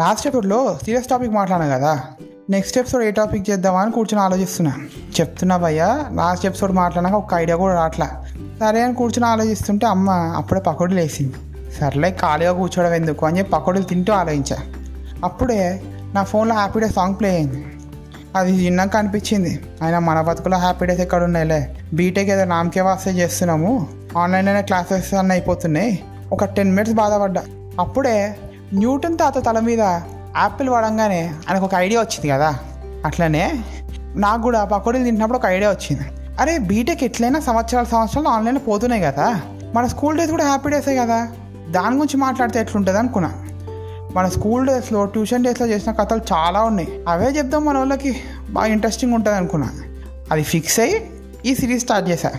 Last ఎపిసోడ్లో serious topic మాట్లాడాను కదా? నెక్స్ట్ ఎపిసోడ్ ఏ టాపిక్ చేద్దామా అని కూర్చొని ఆలోచిస్తున్నా. చెప్తున్నా భయ్యా లాస్ట్ ఎపిసోడ్ మాట్లాడినాక ఒక ఐడియా కూడా రావట్లా సరే అని కూర్చొని ఆలోచిస్తుంటే అమ్మ అప్పుడే పకోడీలు వేసింది సర్లే ఖాళీగా కూర్చోవడం ఎందుకు? అని చెప్పి పకోడీలు తింటూ ఆలోచించా. అప్పుడే నా ఫోన్లో హ్యాపీ డే సాంగ్ ప్లే అయింది. అది విన్నాక అనిపించింది. ఆయన మన బతుకులో హ్యాపీ డేస్ ఎక్కడ ఉన్నాయిలే బీటెక్ ఏదో నామకే వాస్తే చేస్తున్నాము. ఆన్లైన్లోనే క్లాసెస్ అన్నీ అయిపోతున్నాయి. ఒక టెన్ మినిట్స్ బాధపడ్డా. అప్పుడే న్యూటన్ తాత తల మీద యాపిల్ వాడంగానే ఆయనకు ఒక ఐడియా వచ్చింది కదా. అట్లనే నాకు కూడా పకోడీలు తింటున్నప్పుడు ఒక ఐడియా వచ్చింది. అరే బీటెక్ ఎట్లయినా సంవత్సరాల సంవత్సరాలు ఆన్లైన్లో పోతున్నాయి కదా. మన స్కూల్ డేస్ కూడా హ్యాపీ డేసే కదా. దాని గురించి మాట్లాడితే ఎట్లుంటుంది అనుకున్నా. మన స్కూల్ డేస్లో ట్యూషన్ డేస్లో చేసిన కథలు చాలా ఉన్నాయి. అవే చెప్దాం మన వాళ్ళకి. బాగా ఇంట్రెస్టింగ్ ఉంటుంది అనుకున్నా. అది ఫిక్స్ అయ్యి ఈ సిరీస్ స్టార్ట్ చేశా.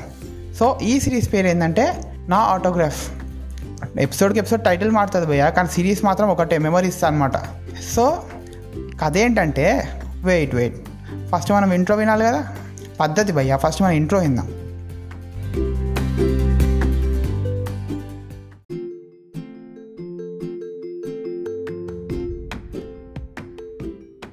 సో ఈ సిరీస్ పేరు ఏంటంటే నా ఆటోగ్రాఫ్. ఎపిసోడ్కి ఎపిసోడ్ టైటిల్ మారుతుంది భయ్య కానీ సిరీస్ మాత్రం ఒకటే మెమరీస్ అనమాట సో కథ ఏంటంటే వెయిట్ వెయిట్ ఫస్ట్ మనం ఇంట్రో వినాలి కదా? పద్ధతి భయ్య ఫస్ట్ మనం ఇంట్రో విందాం.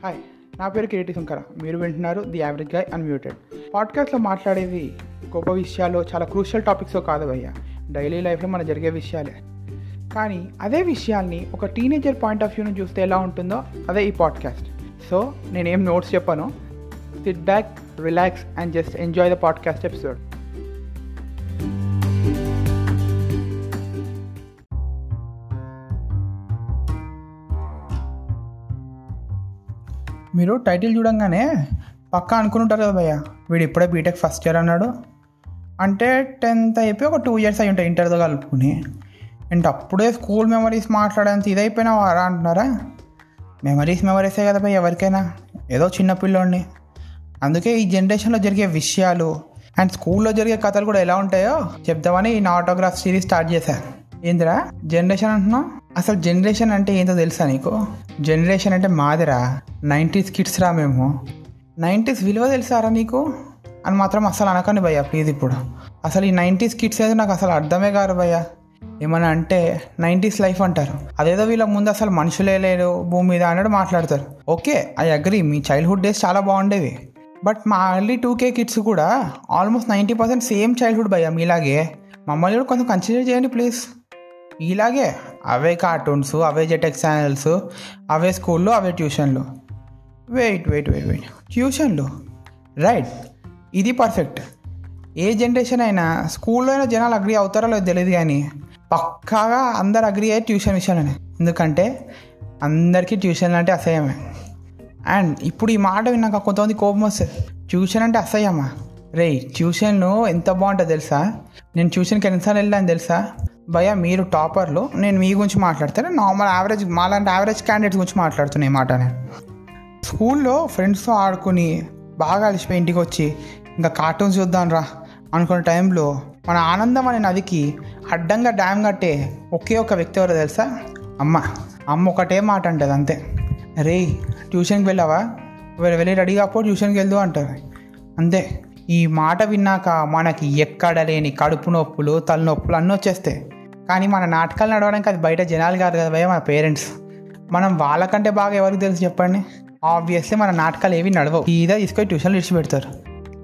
హాయ్ నా పేరు కిరీటి శంకర. మీరు వింటున్నారు ది యావరేజ్ గై అన్మ్యూటెడ్ పాడ్కాస్ట్లో మాట్లాడేది గొప్ప విషయాలు చాలా క్రూషియల్ టాపిక్స్ కాదు భయ్య. డైలీ లైఫ్లో మన జరిగే విషయాలే. కానీ అదే విషయాల్ని ఒక టీనేజర్ పాయింట్ ఆఫ్ వ్యూని చూస్తే ఎలా ఉంటుందో అదే ఈ పాడ్కాస్ట్. సో నేనేం నోట్స్ చెప్పాను. Sit back relax and just enjoy the podcast episode మీరు టైటిల్ చూడంగానే పక్కా అనుకుంటారు కదా భయ్య? వీడు ఇప్పుడే బీటెక్ ఫస్ట్ ఇయర్ అన్నాడు. అంటే టెన్త్ అయిపోయి ఒక టూ ఇయర్స్ అయి ఉంటాయి ఇంటర్తో కలుపుకుని. అంటే అప్పుడే స్కూల్ మెమరీస్ మాట్లాడేంత ఇదైపోయినా వారా అంటున్నారా? మెమరీస్ మెమరీసే కదా పోయి ఎవరికైనా. ఏదో చిన్న పిల్లోడిని. అందుకే ఈ జనరేషన్లో జరిగే విషయాలు అండ్ స్కూల్లో జరిగే కథలు కూడా ఎలా ఉంటాయో చెప్దామని ఈ నా ఆటోగ్రాఫ్ సిరీస్ స్టార్ట్ చేశాను ఏందిరా? జనరేషన్ అంటున్నావు? అసలు జనరేషన్ అంటే ఏంటో తెలుసా నీకు? జనరేషన్ అంటే మాదిరా? నైంటీస్ కిడ్స్ రా మేము. నైంటీస్ విలువ తెలుసారా నీకు? అని మాత్రం అసలు అనకండి భయ్య ప్లీజ్ ఇప్పుడు. అసలు ఈ నైంటీస్ కిడ్స్ అయితే నాకు అసలు అర్థమే కాదు భయ్య. ఏమన్నా అంటే నైంటీస్ లైఫ్ అంటారు. అదేదో వీళ్ళ ముందు అసలు మనుషులే లేరు భూమి మీద అన్నట్టు మాట్లాడతారు. ఓకే ఐ అగ్రి మీ చైల్డ్హుడ్ డేస్ చాలా బాగుండేవి. బట్ మా ఎర్లీ టూ కే కిడ్స్ కూడా almost ninety percent same childhood భయ్య మీలాగే. మమ్మల్ని కూడా కొంచెం కన్సిడర్ చేయండి ప్లీజ్ ఇలాగే అవే కార్టూన్స్ అవే జెటెక్ ఛానల్స్ అవే స్కూల్లో అవే ట్యూషన్లు వెయిట్ వెయిట్ వెయిట్ వెయిట్ ట్యూషన్లు రైట్ ఇది పర్ఫెక్ట్ ఏ జనరేషన్ అయినా స్కూల్లో అయినా జనాలు అగ్రి అవుతారో లేదో తెలియదు కానీ పక్కాగా అందరు అగ్రి అయ్యే ట్యూషన్ విషయంలోనే. ఎందుకంటే అందరికీ ట్యూషన్ అంటే అసహ్యమే. అండ్ ఇప్పుడు ఈ మాట విన్నాక కొంతమంది కోపం వస్తుంది. ట్యూషన్ అంటే అసహ్యమా? రే ట్యూషన్ ఎంత బాగుంటుందో తెలుసా? నేను ట్యూషన్కి ఎన్నిసార్లు వెళ్ళాను తెలుసా? భయ మీరు టాపర్లు నేను మీ గురించి మాట్లాడతాను. నార్మల్ యావరేజ్ మాలాంటి యావరేజ్ క్యాండిడేట్స్ గురించి మాట్లాడుతున్నాయి ఈ మాట నేను స్కూల్లో ఫ్రెండ్స్తో ఆడుకుని బాగా అలసిపోయి ఇంటికి వచ్చి ఇంకా కార్టూన్స్ చూద్దాం రా అనుకున్న టైంలో మన ఆనందం అనే నదికి అడ్డంగా డ్యామ్ కట్టే ఒకే ఒక వ్యక్తి ఎవరో తెలుసా? అమ్మ. అమ్మ ఒకటే మాట అంటది అంతే. రే ట్యూషన్కి వెళ్ళావా? వెళ్ళి వెళ్ళి రెడీ కాకపోతే ట్యూషన్కి వెళ్దు అంటారు అంతే. ఈ మాట విన్నాక మనకి ఎక్కడ లేని కడుపు నొప్పులు తలనొప్పులు అన్నీ వచ్చేస్తాయి. కానీ మన నాటకాలు నడవడానికి అది బయట జనాలు కాదు కదా భయ మన పేరెంట్స్. మనం వాళ్ళకంటే బాగా ఎవరికి తెలుసు చెప్పండి? ఆబ్వియస్లీ మన నాటకాలు ఏవి నడవవు. ఇదే తీసుకొని ట్యూషన్లు పెడతారు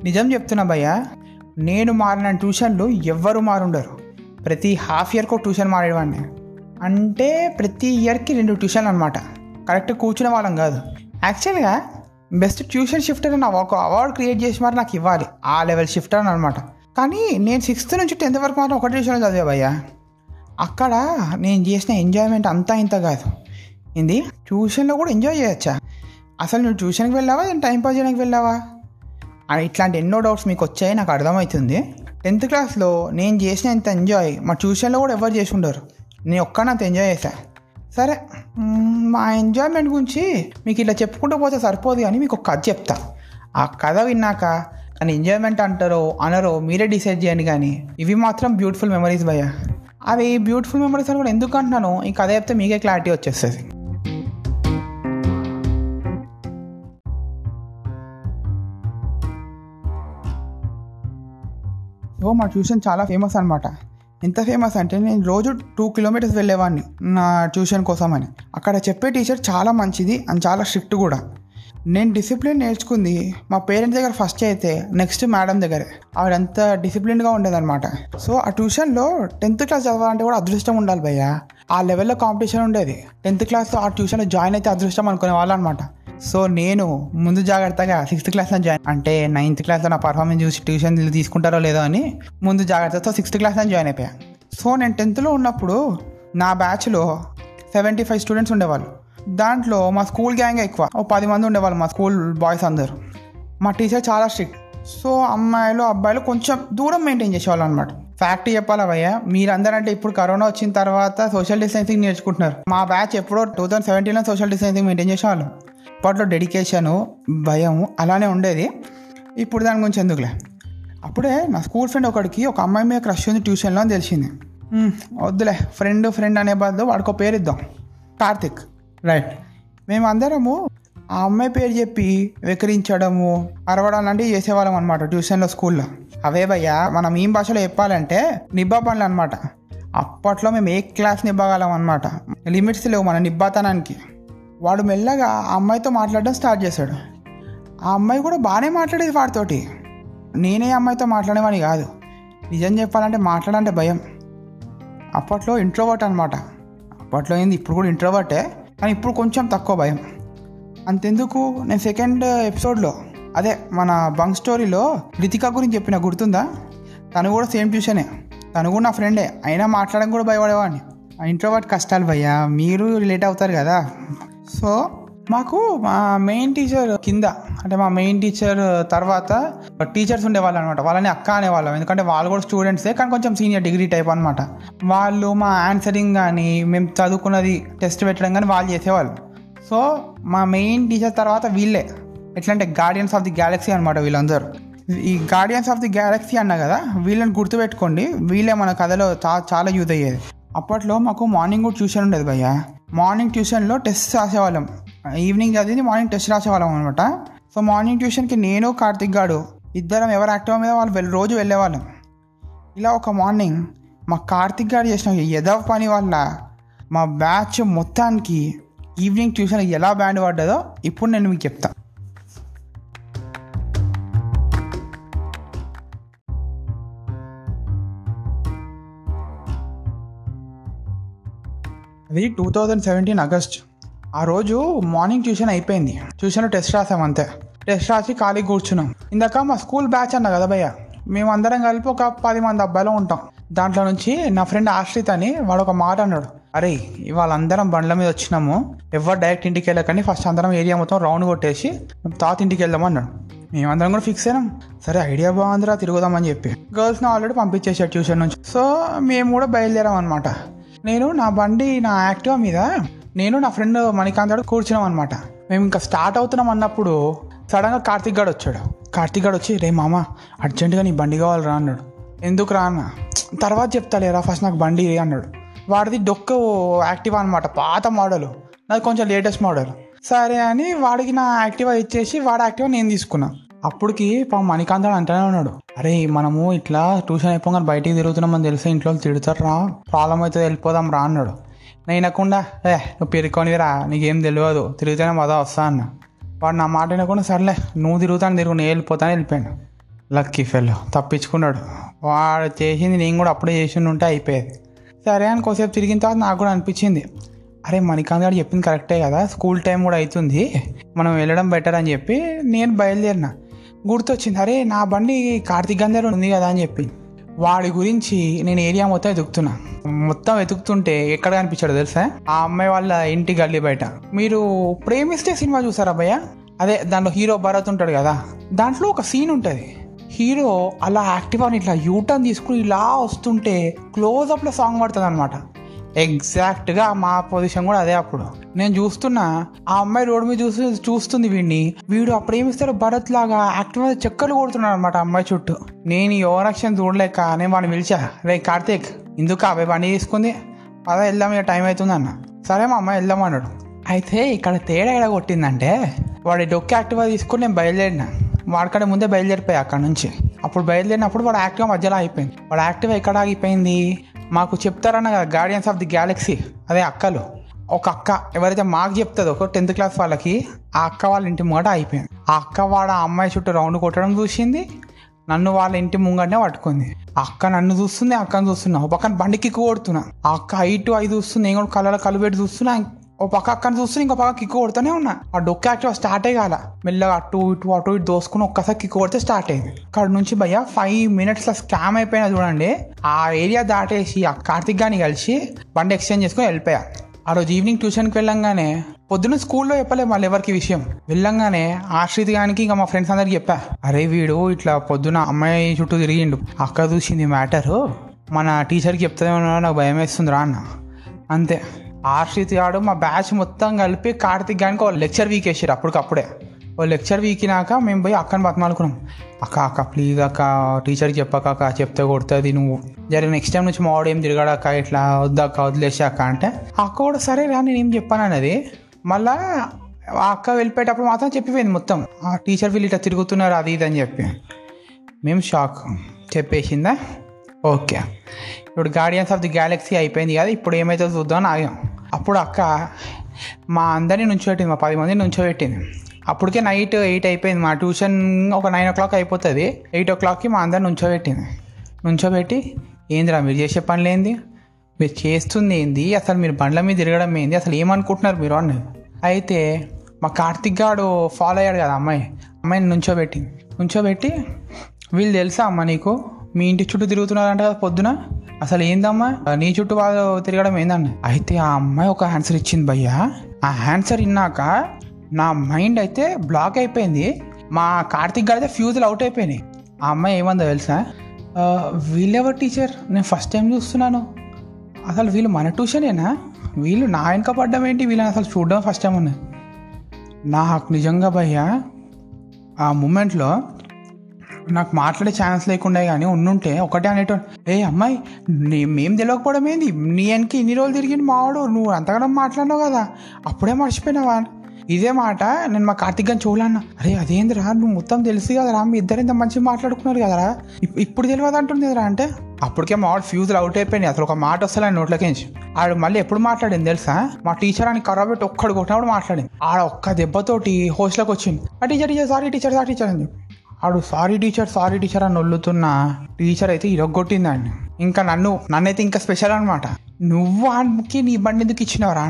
నిజం చెప్తున్నా భయ్య నేను మారిన ట్యూషన్లు ఎవ్వరు మారుండరు. ప్రతి హాఫ్ ఇయర్కు ఒక ట్యూషన్ మారేవాడిని. అంటే ప్రతి ఇయర్కి రెండు ట్యూషన్లు అనమాట కరెక్ట్ కూర్చునే వాళ్ళం కాదు. యాక్చువల్గా బెస్ట్ ట్యూషన్ షిఫ్టర్ అని ఒక అవార్డు క్రియేట్ చేసి మరి నాకు ఇవ్వాలి. ఆ లెవెల్ షిఫ్టర్ అని అనమాట కానీ నేను సిక్స్త్ నుంచి టెన్త్ వరకు మాత్రం ఒకటి ట్యూషన్ చదివా భయ్యా. అక్కడ నేను చేసిన ఎంజాయ్మెంట్ అంతా ఇంత కాదు. ఏంది? ట్యూషన్లో కూడా ఎంజాయ్ చేయొచ్చా? అసలు నువ్వు ట్యూషన్కి వెళ్ళావా? నేను టైం పాస్ చేయడానికి వెళ్ళావా? అని ఇట్లాంటి ఎన్నో డౌట్స్ మీకు వచ్చాయి నాకు అర్థమవుతుంది. టెన్త్ క్లాస్లో నేను చేసిన ఇంత ఎంజాయ్ మా ట్యూషన్లో కూడా ఎవరు చేసి ఉండరు నేను ఒక్కనంత ఎంజాయ్ చేశా. సరే మా ఎంజాయ్మెంట్ గురించి మీకు ఇట్లా చెప్పుకుంటూ పోతే సరిపోదు కానీ మీకు ఒక కథ చెప్తా. ఆ కథ విన్నాక అని ఎంజాయ్మెంట్ అంటారో అనరో మీరే డిసైడ్ చేయండి కానీ ఇవి మాత్రం బ్యూటిఫుల్ మెమరీస్ భయ్యా. అవి బ్యూటిఫుల్ మెమరీస్ అని కూడా ఎందుకు అంటున్నాను ఈ కథ చెప్తే మీకే క్లారిటీ వచ్చేస్తుంది. సో మా ట్యూషన్ చాలా ఫేమస్ అనమాట ఎంత ఫేమస్ అంటే నేను రోజు టూ కిలోమీటర్స్ వెళ్ళేవాడిని నా ట్యూషన్ కోసం అని అక్కడ చెప్పే టీచర్ చాలా మంచిది అండ్ చాలా స్ట్రిక్ట్ కూడా. నేను డిసిప్లిన్ నేర్చుకుంది మా పేరెంట్స్ దగ్గర ఫస్ట్ అయితే నెక్స్ట్ మేడం దగ్గరే. ఆవిడంత డిసిప్లిన్గా ఉండేదన్నమాట. సో ఆ ట్యూషన్లో టెన్త్ క్లాస్ చదవాలంటే కూడా అదృష్టం ఉండాలి భయ్య. ఆ లెవెల్లో కాంపిటీషన్ ఉండేది. టెన్త్ క్లాస్లో ఆ ట్యూషన్లో జాయిన్ అయితే అదృష్టం అనుకునే వాళ్ళు అనమాట సో నేను ముందు జాగ్రత్తగా సిక్స్త్ క్లాస్లో జాయిన్ అంటే నైన్త్ క్లాస్లో నా పర్ఫార్మెన్స్ చూసి ట్యూషన్ తీసుకుంటారో లేదో అని ముందు జాగ్రత్తతో సిక్స్త్ క్లాస్లో జాయిన్ అయిపోయా. సో నేను టెన్త్లో ఉన్నప్పుడు నా బ్యాచ్లో సెవెంటీ ఫైవ్ స్టూడెంట్స్ ఉండేవాళ్ళు. దాంట్లో మా స్కూల్ గ్యాంగ్ ఎక్కువ. ఓ పది మంది ఉండేవాళ్ళు మా స్కూల్ బాయ్స్ అందరు. మా టీచర్ చాలా స్ట్రిక్ట్ సో అమ్మాయిలు అబ్బాయిలు కొంచెం దూరం మెయింటైన్ చేసేవాళ్ళు అనమాట ఫ్యాక్ట్ చెప్పాలా భయ్య? మీరందరంటే ఇప్పుడు కరోనా వచ్చిన తర్వాత సోషల్ డిస్టెన్సింగ్ నేర్చుకుంటున్నారు. మా బ్యాచ్ ఎప్పుడో టూ థౌసండ్ సెవెంటీన్లో సోషల్ డిస్టెన్సింగ్ మెయింటైన్ చేసేవాళ్ళం. అప్పట్లో డెడికేషను భయం అలానే ఉండేది. ఇప్పుడు దాని గురించి ఎందుకులే? అప్పుడే నా స్కూల్ ఫ్రెండ్ ఒకడికి ఒక అమ్మాయి మీద క్రష్ ఉంది ట్యూషన్లో అని తెలిసింది. "మ్, వద్దులే ఫ్రెండ్ ఫ్రెండ్ అనే బదులు వాడికో పేరు ఇద్దాం. కార్తిక్. రైట్ మేము అందరము ఆ అమ్మాయి పేరు చెప్పి వెకరించడము అరవడం లాంటివి చేసేవాళ్ళం అనమాట ట్యూషన్లో స్కూల్లో అవే భయ్యా మనం ఈ భాషలో చెప్పాలంటే నిబ్బా పనులు అనమాట అప్పట్లో మేము ఏ క్లాస్ నిబ్బగలం అనమాట లిమిట్స్ లేవు మన నిబ్బాతనానికి. వాడు మెల్లగా ఆ అమ్మాయితో మాట్లాడడం స్టార్ట్ చేశాడు. ఆ అమ్మాయి కూడా బాగానే మాట్లాడేది వాడితోటి. నేనే అమ్మాయితో మాట్లాడేవాడిని కాదు. నిజం చెప్పాలంటే మాట్లాడంటే భయం. అప్పట్లో ఇంట్రోవర్ట్ అనమాట అప్పట్లో ఏంది ఇప్పుడు కూడా ఇంట్రోవర్టే కానీ ఇప్పుడు కొంచెం తక్కువ భయం. అంతెందుకు? నేను సెకండ్ ఎపిసోడ్లో అదే మన బంక్ స్టోరీలో రితిక గురించి చెప్పిన గుర్తుందా? తను కూడా సేమ్ ట్యూషనే తను కూడా నా ఫ్రెండే అయినా మాట్లాడడం కూడా భయపడేవాడిని. ఆ వాటి కష్టాలు భయ్యా మీరు రిలేట్ అవుతారు కదా. సో మాకు మా మెయిన్ టీచర్ కింద అంటే మా మెయిన్ టీచర్ తర్వాత టీచర్స్ ఉండేవాళ్ళు అనమాట వాళ్ళని అక్క అనేవాళ్ళం. ఎందుకంటే వాళ్ళు కూడా స్టూడెంట్సే కానీ కొంచెం సీనియర్ డిగ్రీ టైప్ అనమాట వాళ్ళు మా ఆన్సరింగ్ కానీ మేము చదువుకున్నది టెస్ట్ పెట్టడం కానీ వాళ్ళు చేసేవాళ్ళు. సో మా మెయిన్ టీచర్ తర్వాత వీళ్ళే. ఎట్లా అంటే గార్డియన్స్ ఆఫ్ ది గ్యాలక్సీ అనమాట వీళ్ళందరూ. ఈ గార్డియన్స్ ఆఫ్ ది గ్యాలక్సీ అన్న కదా వీళ్ళని గుర్తుపెట్టుకోండి వీళ్ళే మన కథలో చా చాలా యూజ్ అయ్యేది. అప్పట్లో మాకు మార్నింగ్ కూడా ట్యూషన్ ఉండేది భయ్య. మార్నింగ్ ట్యూషన్లో టెస్ట్ రాసేవాళ్ళం. ఈవినింగ్ చదివింది మార్నింగ్ టెస్ట్ రాసేవాళ్ళం అనమాట సో మార్నింగ్ ట్యూషన్కి నేను కార్తిక్ గాడు ఇద్దరం ఎవరు యాక్టివ్ మీద వాళ్ళు వెళ్ళి రోజు వెళ్ళేవాళ్ళం. ఇలా ఒక మార్నింగ్ మా కార్తిక్ గారు చేసిన ఎదవ పని వల్ల మా బ్యాచ్ మొత్తానికి ఈవినింగ్ ట్యూషన్ ఎలా బ్యాండ్ పడ్డదో ఇప్పుడు నేను మీకు చెప్తాను ఇది టూ థౌజండ్ సెవెంటీన్ ఆగస్ట్. ఆ రోజు మార్నింగ్ ట్యూషన్ అయిపోయింది. ట్యూషన్ టెస్ట్ రాసాం అంతే. టెస్ట్ రాసి ఖాళీ కూర్చున్నాం. ఇందాక మా స్కూల్ బ్యాచ్ అన్న కదా భయ్య? మేము అందరం కలిపి ఒక పది మంది అబ్బాయిలు ఉంటాం. దాంట్లో నుంచి నా ఫ్రెండ్ ఆశ్రిత్ అని వాడు ఒక మాట అన్నాడు. అరే ఇవాళ అందరం బండ్ల మీద వచ్చినాము. ఎవరు డైరెక్ట్ ఇంటికి వెళ్ళకండి. ఫస్ట్ అందరం ఏరియా మొత్తం రౌండ్ కొట్టేసి తాత ఇంటికి వెళ్దాం అన్నాడు. మేమందరం కూడా ఫిక్స్ అయినాం. సరే ఐడియా బాగుందిరా తిరుగుదామని చెప్పి. గర్ల్స్ని ఆల్రెడీ పంపించేసాడు ట్యూషన్ నుంచి. సో మేము కూడా బయలుదేరాం అనమాట నేను నా బండి నా యాక్టివా మీద నేను నా ఫ్రెండ్ మణికాంత్ గారు కూర్చున్నాం అనమాట మేము ఇంకా స్టార్ట్ అవుతున్నాం అన్నప్పుడు సడన్గా కార్తిక్ గారు వచ్చాడు. కార్తిక్ గారు వచ్చి రే మామ అర్జెంటుగా నీ బండి కావాలి రా అన్నాడు. ఎందుకు రా అన్న. తర్వాత చెప్తాలేరా ఫస్ట్ నాకు బండి అన్నాడు. వాడిది డొక్కు యాక్టివా అనమాట పాత మోడల్. నాది కొంచెం లేటెస్ట్ మోడల్. సరే అని వాడికి నా యాక్టివా ఇచ్చేసి వాడి యాక్టివా నేను తీసుకున్నా. అప్పటికి పాపం మణికాంత్ అంటూనే ఉన్నాడు. అరే మనము ఇట్లా ట్యూషన్ అయిపోగానే బయటికి తిరుగుతున్నామని తెలిసి ఇంట్లో తిడతారు? రా ప్రాబ్లం అయితే వెళ్ళిపోదాం రా అన్నాడు. నేను వినకుండా ఏ నువ్వు పెరుక్కొని రా నీకేం తెలియదు. తిరిగితేనే మదా వస్తా అన్న. వాడు నా మాట వినకుండా సర్లే నువ్వు తిరుగుతాను తిరుగు నేను వెళ్ళిపోతాను వెళ్ళిపోయాను లక్కీ ఫెల్లో తప్పించుకున్నాడు. వాడు చేసింది నేను కూడా అప్పుడే చేసి ఉంటే అయిపోయేది. సరే అని కొద్దిసేపు తిరిగిన తర్వాత నాకు కూడా అనిపించింది. అరే మణికాంత్ గారు చెప్పింది కరెక్టే కదా స్కూల్ టైం కూడా అవుతుంది మనం వెళ్ళడం బెటర్ అని చెప్పి నేను బయలుదేరిన. గుర్తొచ్చింది. అరే నా బండి కార్తీక్ గంధర్ ఉంది కదా అని చెప్పి. వాడి గురించి నేను ఏరియా మొత్తం వెతుకుతున్నా. మొత్తం వెతుకుతుంటే ఎక్కడ కనిపించాడు తెలుసా? ఆ అమ్మాయి వాళ్ళ ఇంటి గల్లీ బయట. మీరు ప్రేమిస్తే సినిమా చూసారా భయ్య? అదే దాంట్లో హీరో భరత్ ఉంటాడు కదా. దాంట్లో ఒక సీన్ ఉంటుంది. హీరో అలా యాక్టివ్ అని ఇట్లా యూటర్న్ తీసుకుని ఇలా వస్తుంటే క్లోజప్లో సాంగ్ పడుతుంది అనమాట ఎగ్జాక్ట్గా మా పొజిషన్ కూడా అదే అప్పుడు. నేను చూస్తున్నా ఆ అమ్మాయి రోడ్డు మీద చూసి చూస్తుంది వీడిని. వీడు అప్పుడు ఏమిస్తారు భరత్ లాగా యాక్టివ్ మీద కొడుతున్నాడు అనమాట అమ్మాయి చుట్టూ. నేను ఈ ఓవరాక్షన్ చూడలేక నేను వాడిని పిలిచా రే కార్తీక్ ఎందుకు అబ్బాయి బండి తీసుకుంది. పద వెళ్దాం ఇక టైం అవుతుంది అన్న. సరే మా అమ్మాయి వెళ్దాం అన్నాడు. అయితే ఇక్కడ తేడా ఎడ కొట్టిందంటే వాడి డొక్కి యాక్టివ్గా తీసుకుని నేను బయలుదేరినా. వాడికంటే ముందే బయలుదేరిపోయా అక్కడ నుంచి. అప్పుడు బయలుదేరినప్పుడు వాడు యాక్టివ్ మధ్యలో అయిపోయింది వాడు యాక్టివ్ ఎక్కడ ఆగిపోయింది? మాకు చెప్తారన్న కదా గార్డియన్స్ ఆఫ్ ది గ్యాలక్సీ అదే అక్కలు. ఒక అక్క ఎవరైతే మాకు చెప్తుందో ఒక టెన్త్ క్లాస్ వాళ్ళకి ఆ అక్క వాళ్ళ ఇంటి ముంగట అయిపోయింది ఆ అక్క వాడు ఆ అమ్మాయి చుట్టూ రౌండ్ కొట్టడం చూసింది. నన్ను వాళ్ళ ఇంటి ముంగటనే పట్టుకుంది. అక్క నన్ను చూస్తుంది అక్కను చూస్తున్నా ఒక పక్కన బండికి కొడుతున్నా. ఆ అక్క ఐటు ఐదు చూస్తుంది నేను కూడా కళ్ళలో కళ్ళు పెట్టి చూస్తున్నా. ఓ పక్క అక్కని చూస్తే ఇంకో పక్క కిక్ కొడుతూనే ఉన్నా. ఆ డొక్క యాక్టివ్ స్టార్ట్ కాల. మెల్లగా అటు ఇటు అటు ఇటు దోసుకుని ఒక్కసారి కిక్కు కొడితే స్టార్ట్ అయింది. అక్కడ నుంచి భయ్య ఫైవ్ మినిట్స్లో స్కామ్ అయిపోయినా చూడండి. ఆ ఏరియా దాటేసి ఆ కార్తిక్ గాని కలిసి బండి ఎక్స్చేంజ్ చేసుకుని వెళ్ళిపోయా. ఆ రోజు ఈవినింగ్ ట్యూషన్కి వెళ్ళంగానే పొద్దున్న స్కూల్లో చెప్పలే మళ్ళీ ఎవరికి విషయం. వెళ్ళంగానే ఆశ్రిత్ గానికి ఇంకా మా ఫ్రెండ్స్ అందరికి చెప్పా. అరే వీడు ఇట్లా పొద్దున అమ్మాయి చుట్టూ తిరిగిండు. అక్క చూసింది మ్యాటరు మన టీచర్కి చెప్తాదేమో నాకు భయం వేస్తుందిరా అన్న. అంతే. ఆర్షిత్ గాడు మా బ్యాచ్ మొత్తం కలిపి కార్తిక్ గానికి ఒక లెక్చర్ వీక్ వేసారు అప్పటికప్పుడే. ఓ లెక్చర్ వీకినాక మేము పోయి అక్కని బతమాలుకున్నాం. అక్క అక్క ప్లీజ్ అక్క టీచర్కి చెప్పక అక్క చెప్తే కొడుతుంది నువ్వు. జరిగిన నెక్స్ట్ టైం నుంచి మా వాడు ఏం తిరగాడక్క ఇట్లా వద్దక్క వదిలేసాక అంటే అక్క కూడా సరే రా నేను ఏం చెప్పాను అన్నది. మళ్ళా ఆ అక్క వెళ్ళిపోయేటప్పుడు మాత్రం చెప్పిపోయింది మొత్తం. ఆ టీచర్ వీళ్ళు ఇట్లా తిరుగుతున్నారు అది ఇది అని చెప్పి. మేము షాక్ చెప్పేసిందా? ఓకే. ఇప్పుడు గార్డియన్స్ ఆఫ్ ది గ్యాలక్సీ అయిపోయింది కదా ఇప్పుడు ఏమైతే చూద్దాం ఆగాం. అప్పుడు అక్క మా అందరినీ నుంచోబెట్టింది మా పది మందిని నుంచోబెట్టింది అప్పటికే నైట్ ఎయిట్ అయిపోయింది మా ట్యూషన్ ఒక నైన్ ఓ క్లాక్ అయిపోతుంది. ఎయిట్ ఓ క్లాక్కి మా అందరిని నుంచోబెట్టింది నుంచోబెట్టి ఏందిరా మీరు చేసే పనులు ఏంది? మీరు చేస్తుంది ఏంది? అసలు మీరు బండ్ల మీద తిరగడం ఏంది? అసలు ఏమనుకుంటున్నారు మీరు? అన్నది. అయితే మా కార్తిక్ గాడు ఫాలో అయ్యాడు కదా అమ్మాయి. అమ్మాయిని నుంచోబెట్టింది నుంచోబెట్టి వీళ్ళు తెలుసా అమ్మ నీకు? మీ ఇంటి చుట్టూ తిరుగుతున్నారంట కదా పొద్దున? అసలు ఏందమ్మా? నీ చుట్టూ వాళ్ళు తిరగడం ఏందన్న? అయితే ఆ అమ్మాయి ఒక ఆన్సర్ ఇచ్చింది భయ్యా. ఆ ఆన్సర్ విన్నాక నా మైండ్ అయితే బ్లాక్ అయిపోయింది. మా కార్తిక్ గారు అయితే ఫ్యూజులు అవుట్ అయిపోయినాయి. ఆ అమ్మాయి ఏమందో తెలుసా? వీళ్ళెవరు టీచర్ నేను ఫస్ట్ టైం చూస్తున్నాను. అసలు వీళ్ళు మన ట్యూషనేనా వీళ్ళు నా వెనక పడ్డం ఏంటి? వీళ్ళని అసలు చూడడం ఫస్ట్ టైం ఉన్నాయి నాకు నిజంగా భయ్యా ఆ మూమెంట్లో నాకు మాట్లాడే ఛాన్స్ లేకుండా కానీ ఉండుంటే ఒకటే అనేటోడు ఏ అమ్మాయి నీ మేము తెలియకపోవడం ఏంది? నీ వెనక ఇన్ని రోజులు తిరిగింది మావాడు నువ్వు అంతగానో మాట్లాడినావు కదా అప్పుడే మర్చిపోయినావా? ఇదే మాట నేను మా కార్తిక్ గారిని చూడాలన్నా. అరే అదేందిరా? నువ్వు మొత్తం తెలుసు కదరా మీ ఇద్దరు ఇంత మంచిగా మాట్లాడుకున్నారు కదరా? ఇప్పుడు తెలియదు అంటుంది కదరా అంటే? అప్పటికే మా వాడు ఫ్యూజులు అవుట్ అయిపోయింది. అసలు ఒక మాట వస్తలే నోట్లకించి ఆడు మళ్ళీ ఎప్పుడు మాట్లాడింది తెలుసా? మా టీచర్ అని కర్ర పెట్టి ఒక్కడు కొట్టినప్పుడు మాట్లాడింది. ఆడ ఒక్క దెబ్బతోటి హోస్ట్లోకి వచ్చింది. ఆ teacher teacher sorry teacher sorry teacher అని చెప్పి. ఆడు సారీ టీచర్ సారీ టీచర్ అని వల్లుతున్న టీచర్ అయితే ఇరగొట్టిందండి. ఇంకా నన్ను నన్నైతే ఇంకా స్పెషల్ అనమాట నువ్వు ఆడికి నీ బండి ఎందుకు ఇచ్చినవరా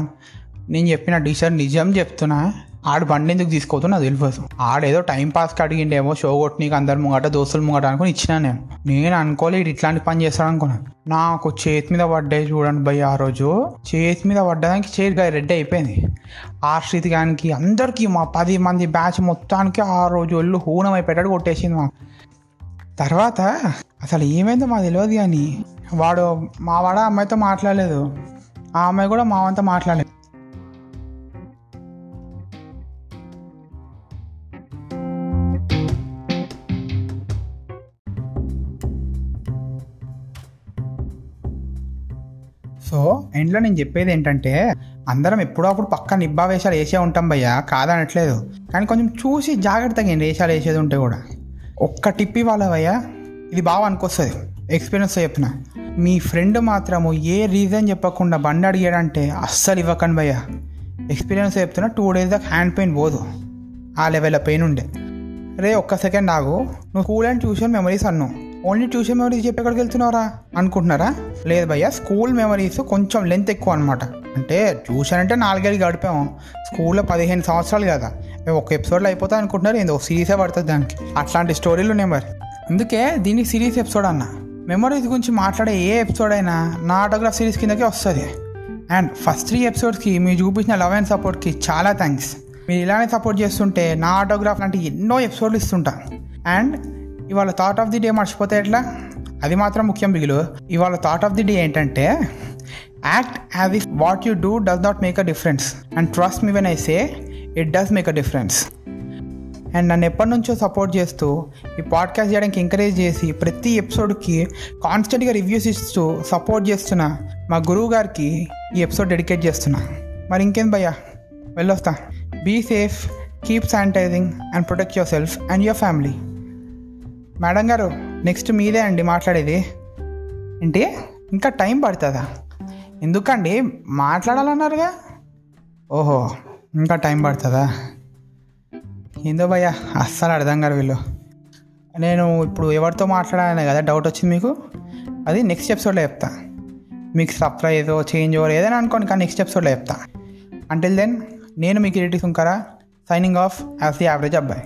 నేను చెప్పిన టీచర్ నిజం చెప్తున్నా. ఆడు బండి ఎందుకు తీసుకోవద్దు నాకు తెలియదు ఆడేదో టైం పాస్కి అడిగిండేమో షో కొట్టినీకి నీకు ముంగట దోస్తులు ముంగట అనుకుని ఇచ్చినా నేను. నేను అనుకోలేదు ఇట్లాంటి పని చేస్తాడు అనుకున్నాను నాకు చేతి మీద పడ్డాయి చూడండి భయ్ ఆ రోజు. చేతి మీద పడ్డదానికి చేతి రెడ్ అయిపోయింది. ఆ గానికి అందరికీ మా పది మంది బ్యాచ్ మొత్తానికి ఆ రోజు ఒళ్ళు హూనం అయిపోయాడు కొట్టేసింది మాకు. తర్వాత అసలు ఏమైందో మాకు తెలియదు కానీ వాడు మా వాడ అమ్మాయితో మాట్లాడలేదు. ఆ అమ్మాయి కూడా మావంతా మాట్లాడలేదు. ఎండ్లో నేను చెప్పేది ఏంటంటే అందరం ఎప్పుడప్పుడు పక్క నిబ్బా వేషాలు వేసే ఉంటాం భయ్యా కాదనట్లేదు. కానీ కొంచెం చూసి జాగ్రత్తగా ఏంటి వేషాలు వేసేది ఉంటే కూడా. ఒక్క టిప్ ఇవ్వాలి భయ్యా? ఇది బాగా అనుకొస్తుంది. ఎక్స్పీరియన్స్ చెప్తున్నా మీ ఫ్రెండ్ మాత్రము ఏ రీజన్ చెప్పకుండా బండి అడిగాడంటే అస్సలు ఇవ్వకండి భయ్యా. ఎక్స్పీరియన్స్ చెప్తున్నా టూ డేస్ దాకా హ్యాండ్ పెయిన్ పోదు. ఆ లెవెల్ పెయిన్ ఉండే. రే ఒక్క సెకండ్ ఆగు. నువ్వు స్కూల్ అండ్ ట్యూషన్ మెమరీస్ అన్నావు ఓన్లీ ట్యూషన్ మెమరీస్ చెప్పి ఎక్కడికి వెళ్తున్నారా అనుకుంటున్నారా? లేదు భయ్య స్కూల్ మెమరీస్ కొంచెం లెంత్ ఎక్కువ అనమాట అంటే ట్యూషన్ అంటే నాలుగేళ్ళు గడిపాము. స్కూల్లో పదిహేను సంవత్సరాలు కదా. మేము ఒక ఎపిసోడ్లో అయిపోతా అనుకుంటున్నారు. ఏందో సిరీసే పడుతుంది దానికి. అట్లాంటి స్టోరీలు ఉన్నాయి మరి. అందుకే దీనికి సిరీస్ ఎపిసోడ్ అన్న. మెమరీస్ గురించి మాట్లాడే ఏ ఎపిసోడ్ అయినా నా ఆటోగ్రాఫ్ సిరీస్ కిందకే వస్తుంది. అండ్ ఫస్ట్ త్రీ ఎపిసోడ్స్కి మీరు చూపించిన లవ్ అండ్ సపోర్ట్కి చాలా థ్యాంక్స్ మీరు ఇలానే సపోర్ట్ చేస్తుంటే నా ఆటోగ్రాఫ్ లాంటి ఎన్నో ఎపిసోడ్లు ఇస్తుంటా. అండ్ ఇవాళ థాట్ ఆఫ్ ది డే మర్చిపోతే ఎట్లా? అది మాత్రం ముఖ్యం బిగులు ఇవాళ థాట్ ఆఫ్ ది డే ఏంటంటే act as if what you do does not make a difference and trust me when I say it does make a difference and నన్ను ఎప్పటి నుంచో సపోర్ట్ చేస్తూ ఈ పాడ్కాస్ట్ చేయడానికి ఎంకరేజ్ చేసి ప్రతి ఎపిసోడ్కి కాన్స్టెంట్గా రివ్యూస్ ఇస్తూ సపోర్ట్ చేస్తున్న మా గురువు గారికి ఈ ఎపిసోడ్ డెడికేట్ చేస్తున్నా. మరి ఇంకేం భయ్యా? వెళ్ళొస్తా. Be safe keep sanitizing and protect yourself and your family madam గారు నెక్స్ట్ మీదే అండి మాట్లాడేది. ఏంటి? ఇంకా టైం పడుతుందా? ఎందుకండి? మాట్లాడాలన్నారుగా? ఓహో ఇంకా టైం పడుతుందా? ఏందో భయ్యా అస్సలు అర్థం గారు వీళ్ళు. నేను ఇప్పుడు ఎవరితో మాట్లాడాలనే కదా డౌట్ వచ్చింది మీకు? అది నెక్స్ట్ ఎపిసోడ్లో చెప్తా. మీకు సర్ప్రైజ్ చేంజ్ ఓవర్ ఏదైనా అనుకోండి కానీ నెక్స్ట్ ఎపిసోడ్లో చెప్తా. అంటిల్ దెన్ నేను మీకు ఇరిటీ Sunkara? Signing off as the average అబ్బాయి.